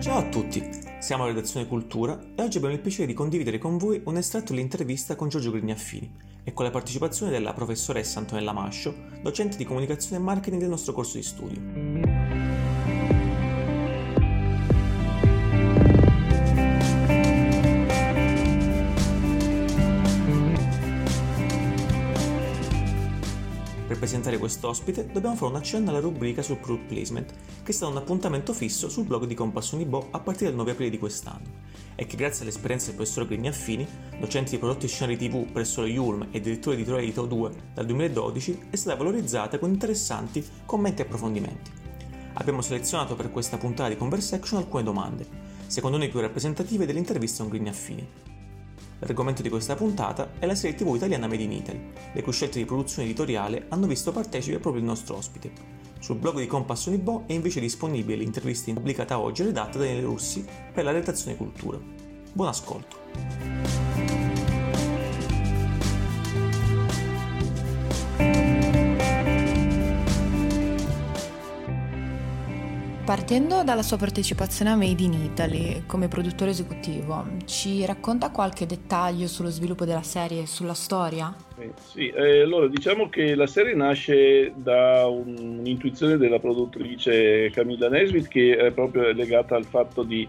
Ciao a tutti, siamo alla redazione Cultura e oggi abbiamo il piacere di condividere con voi un estratto dell'intervista con Giorgio Grignaffini e con la partecipazione della professoressa Antonella Mascio, docente di comunicazione e marketing del nostro corso di studio. Presentare questo ospite dobbiamo fare un accenno alla rubrica sul product placement, che è stato un appuntamento fisso sul blog di Compass Unibo a partire dal 9 aprile di quest'anno e che grazie all'esperienza del professor Grignaffini, docente di prodotti e scenari TV presso lo Yulm e direttore editoriale di Tau 2 dal 2012, è stata valorizzata con interessanti commenti e approfondimenti. Abbiamo selezionato per questa puntata di Conversation alcune domande, secondo noi più rappresentative dell'intervista con Grignaffini. L'argomento di questa puntata è la serie TV italiana Made in Italy, le cui scelte di produzione editoriale hanno visto partecipe proprio il nostro ospite. Sul blog di Compass Unibo è invece disponibile l'intervista pubblicata oggi redatta da Daniele Russi per la redazione Cultura. Buon ascolto! Partendo dalla sua partecipazione a Made in Italy come produttore esecutivo, ci racconta qualche dettaglio sullo sviluppo della serie e sulla storia? Sì, eh, allora diciamo che la serie nasce da un'intuizione della produttrice Camilla Nesbitt che è proprio legata al fatto di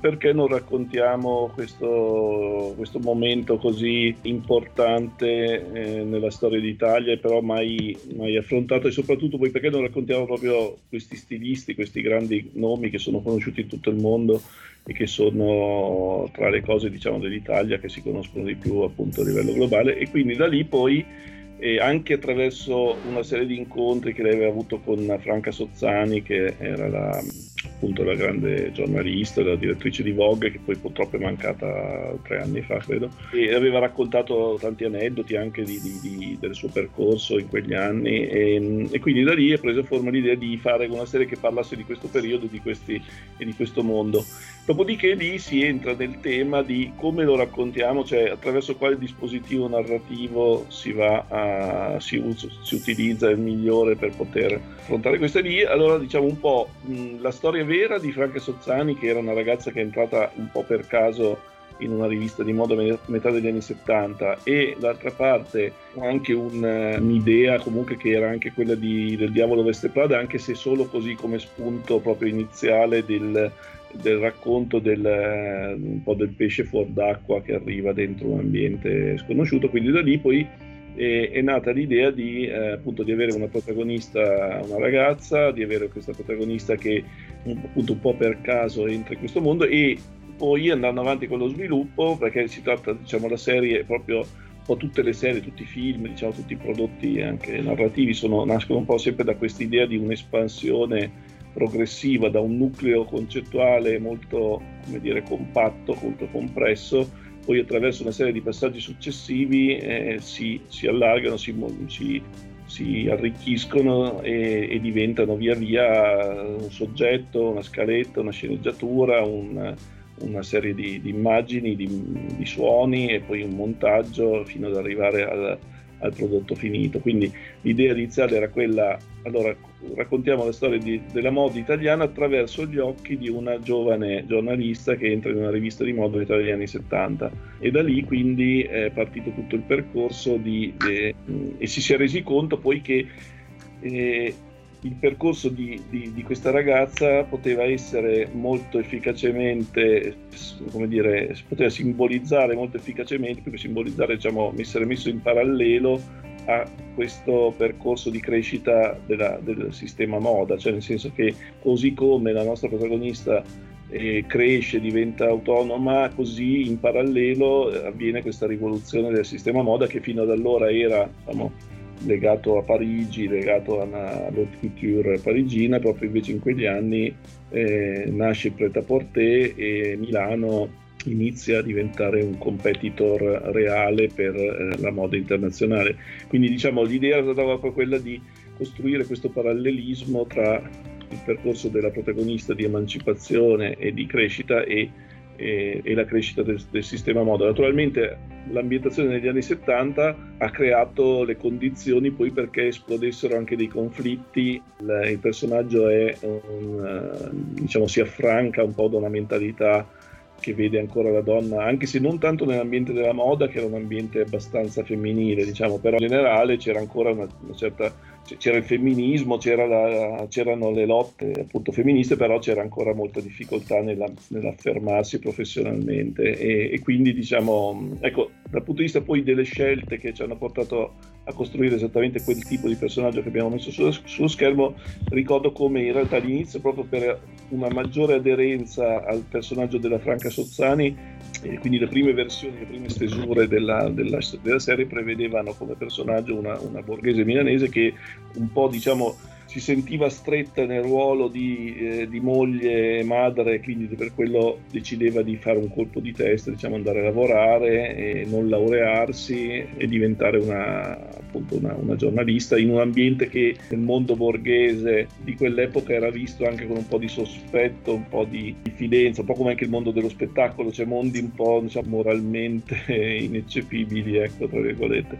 perché non raccontiamo questo, questo momento così importante eh, nella storia d'Italia, però mai, mai, affrontato? E soprattutto poi perché non raccontiamo proprio questi stilisti, questi grandi nomi che sono conosciuti in tutto il mondo e che sono tra le cose diciamo, dell'Italia che si conoscono di più appunto a livello globale? E quindi da lì poi e anche attraverso una serie di incontri che lei aveva avuto con Franca Sozzani, che era la, appunto la grande giornalista, la direttrice di Vogue, che poi purtroppo è mancata tre anni fa, credo, e aveva raccontato tanti aneddoti anche di, di, di, del suo percorso in quegli anni e, e, quindi da lì è presa forma l'idea di fare una serie che parlasse di questo periodo questi, e di questo mondo. Dopodiché lì si entra nel tema di come lo raccontiamo, cioè attraverso quale dispositivo narrativo si va a si, si, utilizza il migliore per poter affrontare questa lì. Allora diciamo un po' mh, la storia vera di Franca Sozzani, che era una ragazza che è entrata un po' per caso in una rivista di moda a metà degli anni 70 e d'altra parte anche un, un'idea comunque che era anche quella di, del Diavolo Veste Prada anche se solo così come spunto proprio iniziale del, del racconto del, un po' del pesce fuor d'acqua che arriva dentro un ambiente sconosciuto. Quindi da lì poi e è nata l'idea di, eh, appunto, di avere una protagonista, una ragazza, di avere questa protagonista che appunto un po' per caso entra in questo mondo e poi andando avanti con lo sviluppo, perché si tratta, diciamo, la serie proprio un po' tutte le serie, tutti i film, diciamo, tutti i prodotti anche narrativi sono, nascono un po' sempre da questa idea di un'espansione progressiva, da un nucleo concettuale molto, come dire, compatto, molto compresso, poi attraverso una serie di passaggi successivi eh, si, si, allargano, si, si, si arricchiscono e, e, diventano via via un soggetto, una scaletta, una sceneggiatura, un, una serie di, di immagini, di, di, suoni e poi un montaggio fino ad arrivare al, al prodotto finito. Quindi l'idea iniziale era quella, allora raccontiamo la storia di, della moda italiana attraverso gli occhi di una giovane giornalista che entra in una rivista di moda all'età degli anni 70 e da lì quindi è partito tutto il percorso di, de, e si è resi conto poi che eh, il percorso di, di, di, questa ragazza poteva essere molto efficacemente, come dire, poteva simbolizzare molto efficacemente, più che simbolizzare, diciamo, essere messo in parallelo a questo percorso di crescita della, del sistema moda, cioè nel senso che così come la nostra protagonista eh, cresce, diventa autonoma, così in parallelo eh, avviene questa rivoluzione del sistema moda che fino ad allora era diciamo, legato a Parigi, legato all'haute couture parigina, proprio invece in quegli anni eh, nasce Pret-à-Porter e Milano inizia a diventare un competitor reale per eh, la moda internazionale. Quindi diciamo l'idea era proprio quella di costruire questo parallelismo tra il percorso della protagonista di emancipazione e di crescita e, e, e la crescita del, del sistema moda. Naturalmente l'ambientazione negli anni 70 ha creato le condizioni poi perché esplodessero anche dei conflitti. Il, personaggio è un, diciamo, si affranca un po' da una mentalità che vede ancora la donna, anche se non tanto nell'ambiente della moda, che era un ambiente abbastanza femminile, diciamo, però in generale c'era ancora una, una certa c'era il femminismo, c'era la, c'erano le lotte appunto femministe, però c'era ancora molta difficoltà nella, nell'affermarsi professionalmente e, e, quindi diciamo, ecco, dal punto di vista poi delle scelte che ci hanno portato a costruire esattamente quel tipo di personaggio che abbiamo messo sullo, sullo schermo, ricordo come in realtà all'inizio proprio per una maggiore aderenza al personaggio della Franca Sozzani e quindi le prime versioni, le prime stesure della, della, della serie prevedevano come personaggio una, una borghese milanese che un po' diciamo si sentiva stretta nel ruolo di, eh, di moglie e madre, quindi per quello decideva di fare un colpo di testa, diciamo andare a lavorare non laurearsi e diventare una, appunto una, una, giornalista in un ambiente che nel mondo borghese di quell'epoca era visto anche con un po' di sospetto, un po' di diffidenza, un po' come anche il mondo dello spettacolo, cioè mondi un po' diciamo, moralmente ineccepibili, ecco, tra virgolette.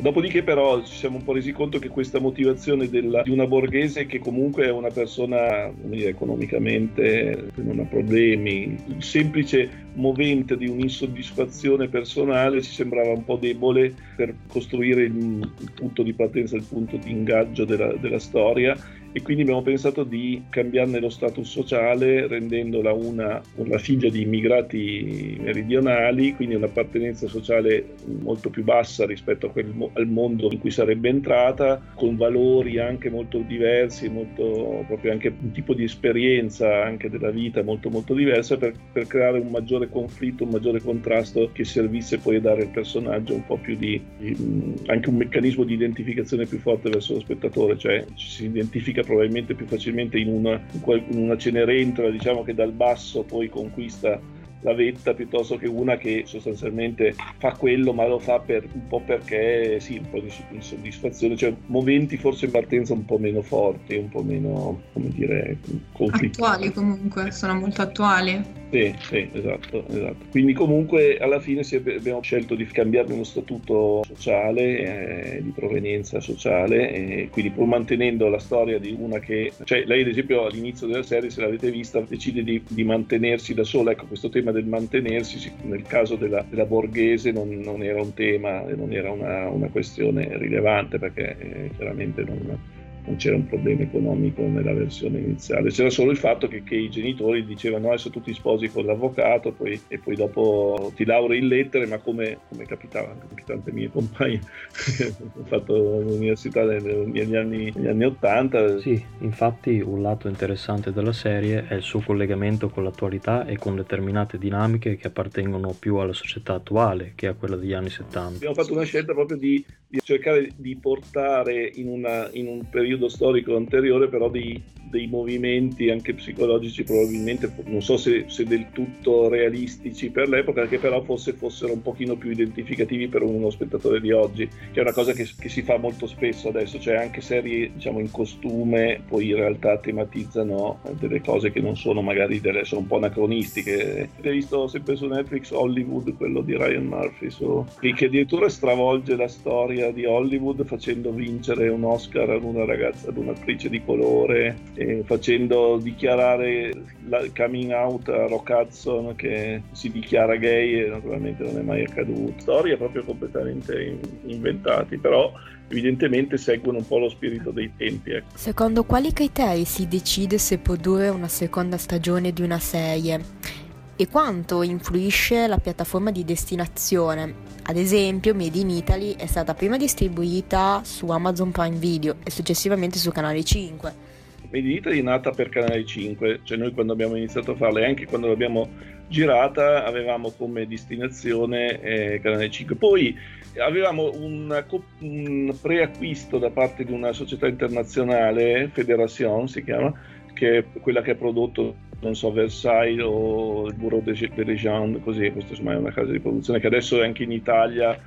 Dopodiché però ci siamo un po' resi conto che questa motivazione della, di una borghese borghese che comunque è una persona dire, economicamente che non ha problemi, il semplice movente di un'insoddisfazione personale ci sembrava un po' debole per costruire il punto di partenza, il punto di ingaggio della, della storia e quindi abbiamo pensato di cambiarne lo status sociale rendendola una, una figlia di immigrati meridionali, quindi un'appartenenza sociale molto più bassa rispetto quel, al mondo in cui sarebbe entrata, con valori anche molto diversi, molto, proprio anche un tipo di esperienza anche della vita molto molto diversa per, per creare un maggiore conflitto, un maggiore contrasto che servisse poi a dare al personaggio un po' più di, di anche un meccanismo di identificazione più forte verso lo spettatore, cioè ci si identifica pratica probabilmente più facilmente in una, in una cenerentola diciamo che dal basso poi conquista la vetta piuttosto che una che sostanzialmente fa quello ma lo fa per, un po' perché sì, un po' di insoddisfazione, cioè moventi forse in partenza un po' meno forti, un po' meno, come dire, conflittuali. Attuali comunque, sono molto attuali. Sì, sì, esatto, esatto. Quindi comunque alla fine abbiamo scelto di cambiare uno statuto sociale, eh, di provenienza sociale, e quindi pur mantenendo la storia di una che, cioè lei ad esempio all'inizio della serie, se l'avete vista, decide di, di mantenersi da sola, ecco questo tema del mantenersi nel caso della, della borghese non, non, era un tema, non era una, una questione rilevante perché eh, chiaramente non non c'era un problema economico nella versione iniziale, c'era solo il fatto che, che i genitori dicevano adesso tu ti sposi con l'avvocato poi, e poi dopo ti laurei in lettere, ma come, come capitava anche tante mie compagne, ho fatto l'università negli anni, negli anni 80. Sì, infatti un lato interessante della serie è il suo collegamento con l'attualità e con determinate dinamiche che appartengono più alla società attuale che a quella degli anni 70. Abbiamo fatto una scelta proprio di, di cercare di portare in, una, in un periodo storico anteriore, però dei, dei movimenti anche psicologici probabilmente, non so se, se, del tutto realistici per l'epoca, che però forse fossero un pochino più identificativi per uno spettatore di oggi, che è una cosa che, che si fa molto spesso adesso, cioè anche serie diciamo in costume poi in realtà tematizzano delle cose che non sono magari delle, sono un po' anacronistiche. Avete visto sempre su Netflix Hollywood, quello di Ryan Murphy, su, che addirittura stravolge la storia di Hollywood facendo vincere un Oscar ad una ragazza, ad un'attrice di colore facendo dichiarare il coming out a Rock Hudson che si dichiara gay e naturalmente non è mai accaduto. Storie proprio completamente inventati, però evidentemente seguono un po' lo spirito dei tempi. Ecco. Secondo quali criteri si decide se produrre una seconda stagione di una serie? E quanto influisce la piattaforma di destinazione? Ad esempio, Made in Italy è stata prima distribuita su Amazon Prime Video e successivamente su Canale 5 Made in Italy è nata per Canale 5, cioè noi quando abbiamo iniziato a farla e anche quando l'abbiamo girata avevamo come destinazione eh, Canale 5. Poi avevamo una, un preacquisto da parte di una società internazionale, Federation si chiama, che è quella che ha prodotto non so, Versailles o il Bureau de, de Legend, così, questa insomma è una casa di produzione che adesso è anche in Italia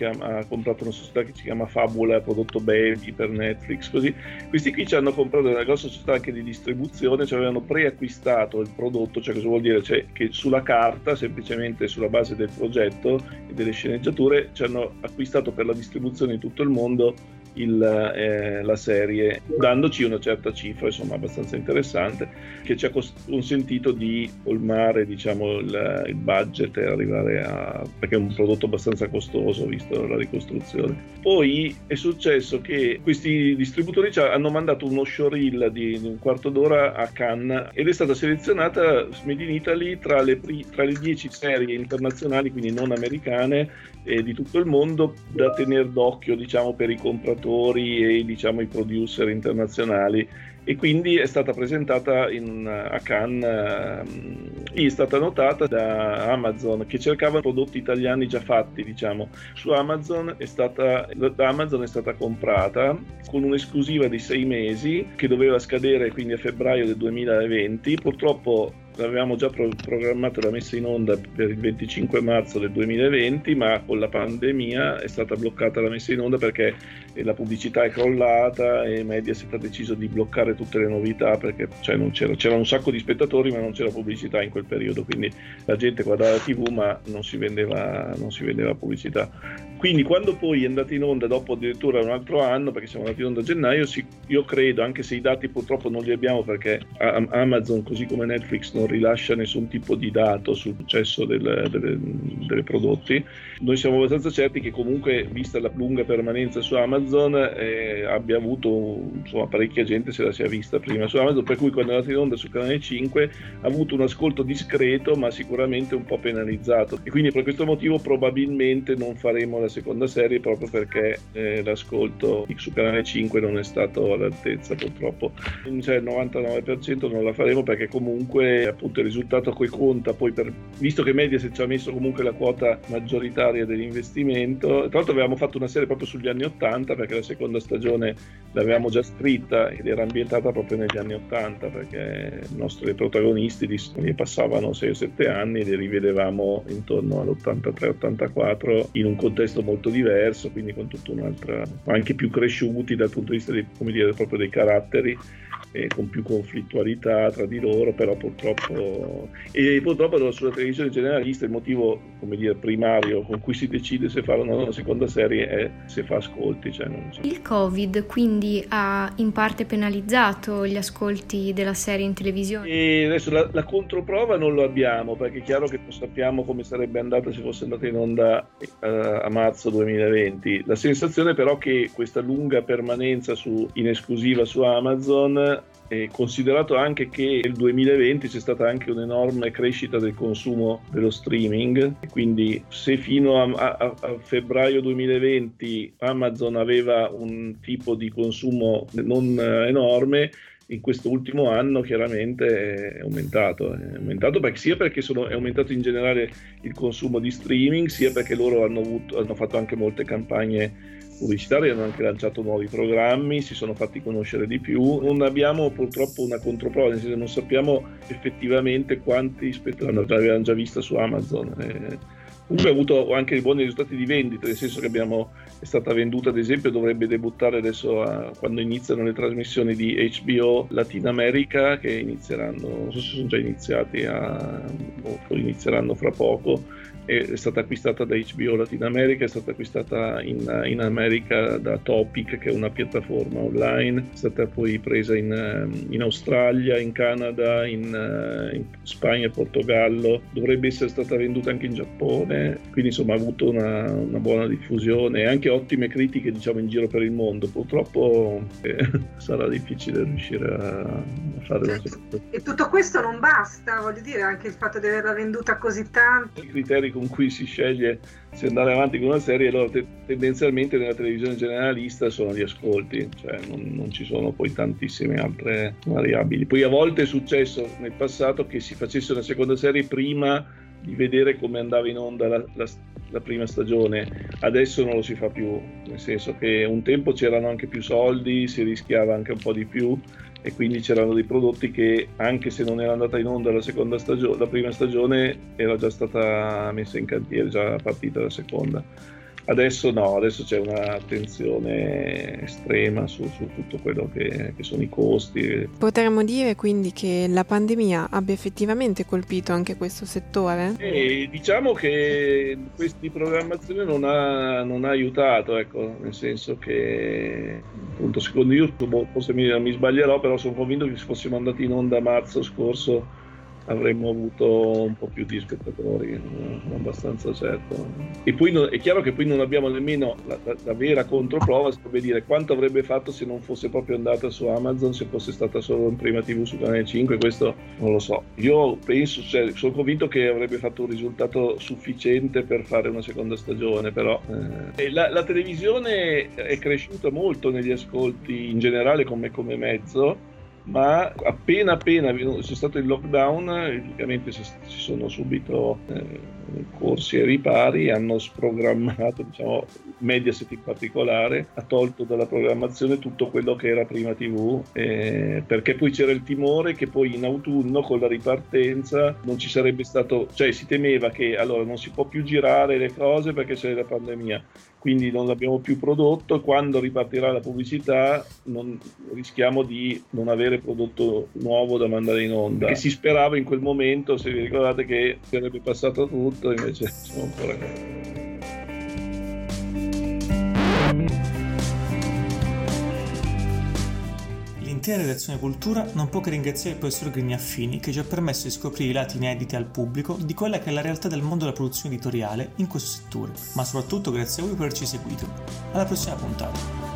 chiama, ha comprato una società che si chiama Fabula, ha prodotto Baby per Netflix, così. Questi qui ci hanno comprato una grossa società anche di distribuzione, ci avevano preacquistato il prodotto, cioè cosa vuol dire? Cioè che sulla carta, semplicemente sulla base del progetto e delle sceneggiature, ci hanno acquistato per la distribuzione in tutto il mondo il, eh, la serie, dandoci una certa cifra, insomma, abbastanza interessante, che ci ha consentito di colmare diciamo, il, il, budget e arrivare a. perché è un prodotto abbastanza costoso visto la ricostruzione. Poi è successo che questi distributori hanno mandato uno showreel di, di un quarto d'ora a Cannes ed è stata selezionata Made in Italy tra le, tra le 10 serie internazionali, quindi non americane, eh, di tutto il mondo da tenere d'occhio diciamo, per i compratori e diciamo, i producer internazionali. E quindi è stata presentata in, a Cannes eh, è stata notata da Amazon che cercava prodotti italiani già fatti diciamo. Su Amazon è stata, da Amazon è stata comprata con un'esclusiva di sei mesi che doveva scadere quindi a febbraio del 2020 purtroppo avevamo già pro- programmato la messa in onda per il 25 marzo del 2020, ma con la pandemia è stata bloccata la messa in onda perché la pubblicità è crollata e Mediaset ha deciso di bloccare tutte le novità perché cioè, c'era, c'era, un sacco di spettatori ma non c'era pubblicità in quel periodo, quindi la gente guardava la tv ma non si vendeva, non si vendeva pubblicità. Quindi quando poi è andata in onda dopo addirittura un altro anno, perché siamo andati in onda a gennaio, si, io credo, anche se i dati purtroppo non li abbiamo perché Amazon così come Netflix non rilascia nessun tipo di dato sul successo delle prodotti, noi siamo abbastanza certi che comunque, vista la lunga permanenza su Amazon, eh, abbia avuto insomma, parecchia gente se la sia vista prima su Amazon, per cui quando è andata in onda sul canale 5 ha avuto un ascolto discreto ma sicuramente un po' penalizzato. E quindi per questo motivo probabilmente non faremo la seconda serie proprio perché eh, l'ascolto su canale 5 non è stato all'altezza purtroppo. Cioè il 99% non la faremo perché comunque appunto il risultato che conta poi per, visto che Mediaset ci ha messo comunque la quota maggioritaria dell'investimento, tra l'altro avevamo fatto una serie proprio sugli anni 80 perché la seconda stagione l'avevamo già scritta ed era ambientata proprio negli anni 80 perché i nostri protagonisti li passavano 6 o 7 anni e li rivedevamo intorno all'83-84 in un contesto contesto molto diverso, quindi con tutta un'altra, anche più cresciuti dal punto di vista dei, dire, proprio dei caratteri eh, con più conflittualità tra di loro, però purtroppo, e purtroppo sulla televisione generalista il motivo come dire, primario con cui si decide se fare una, una seconda serie è se fa ascolti. Cioè il Covid quindi ha in parte penalizzato gli ascolti della serie in televisione? E adesso la, la controprova non lo abbiamo perché è chiaro che non sappiamo come sarebbe andata se fosse andata in onda uh, a marzo 2020. La sensazione però che questa lunga permanenza su, in esclusiva su Amazon e considerato anche che nel 2020 c'è stata anche un'enorme crescita del consumo dello streaming, quindi se fino a, a, a, febbraio 2020 Amazon aveva un tipo di consumo non enorme, in questo ultimo anno chiaramente è aumentato, è aumentato perché, sia perché sono, è aumentato in generale il consumo di streaming, sia perché loro hanno, avuto, hanno fatto anche molte campagne pubblicitarie, hanno anche lanciato nuovi programmi, si sono fatti conoscere di più. Non abbiamo purtroppo una controprova, nel senso non sappiamo effettivamente quanti spettatori l'avevano già vista su Amazon. Eh, Comunque ha avuto anche buoni risultati di vendita, nel senso che abbiamo, è stata venduta ad esempio, dovrebbe debuttare adesso a, quando iniziano le trasmissioni di HBO Latin America che inizieranno, non so se sono già iniziati a, o inizieranno fra poco è stata acquistata da HBO Latin America, è stata acquistata in, in, America da Topic che è una piattaforma online, è stata poi presa in, ehm, in Australia, in Canada, in, eh, in, Spagna e Portogallo, dovrebbe essere stata venduta anche in Giappone, quindi insomma ha avuto una, una buona diffusione e anche ottime critiche diciamo in giro per il mondo, purtroppo eh, sarà difficile riuscire a, E tutto questo non basta, voglio dire, anche il fatto di averla venduta così tanto. I criteri con cui si sceglie se andare avanti con una serie, allora te- tendenzialmente nella televisione generalista sono gli ascolti, cioè non, non, ci sono poi tantissime altre variabili. Poi a volte è successo nel passato che si facesse una seconda serie prima di vedere come andava in onda la, la, la, prima stagione. Adesso non lo si fa più, nel senso che un tempo c'erano anche più soldi, si rischiava anche un po' di più e quindi c'erano dei prodotti che anche se non era andata in onda la, stagione, la prima stagione era già stata messa in cantiere, già partita la seconda. Adesso no, adesso c'è un'attenzione estrema su, su tutto quello che, che, sono i costi. Potremmo dire quindi che la pandemia abbia effettivamente colpito anche questo settore? E diciamo che questa programmazione non ha, non ha aiutato, ecco, nel senso che appunto secondo io, forse mi, mi sbaglierò, però sono convinto che se fossimo andati in onda a marzo scorso avremmo avuto un po' più di spettatori, sono abbastanza certo. E poi no, è chiaro che poi non abbiamo nemmeno la, la, la vera controprova, sarebbe dire quanto avrebbe fatto se non fosse proprio andata su Amazon, se fosse stata solo in prima TV su Canale 5, questo non lo so. Io penso, cioè, sono convinto che avrebbe fatto un risultato sufficiente per fare una seconda stagione, però eh. la, la televisione è cresciuta molto negli ascolti in generale come, come mezzo ma appena appena c'è stato il lockdown, ovviamente si sono subito eh, corsi ai ripari, hanno sprogrammato, diciamo, Mediaset in particolare, ha tolto dalla programmazione tutto quello che era prima TV, eh, perché poi c'era il timore che poi in autunno con la ripartenza non ci sarebbe stato, cioè si temeva che allora non si può più girare le cose perché c'è la pandemia, quindi non l'abbiamo più prodotto quando ripartirà la pubblicità non, rischiamo di non avere prodotto nuovo da mandare in onda. E si sperava in quel momento, se vi ricordate, che sarebbe passato tutto, invece siamo ancora qui. L'intera redazione Cultura non può che ringraziare il professor Grignaffini che ci ha permesso di scoprire i lati inediti al pubblico di quella che è la realtà del mondo della produzione editoriale in questo settore, ma soprattutto grazie a voi per averci seguito. Alla prossima puntata!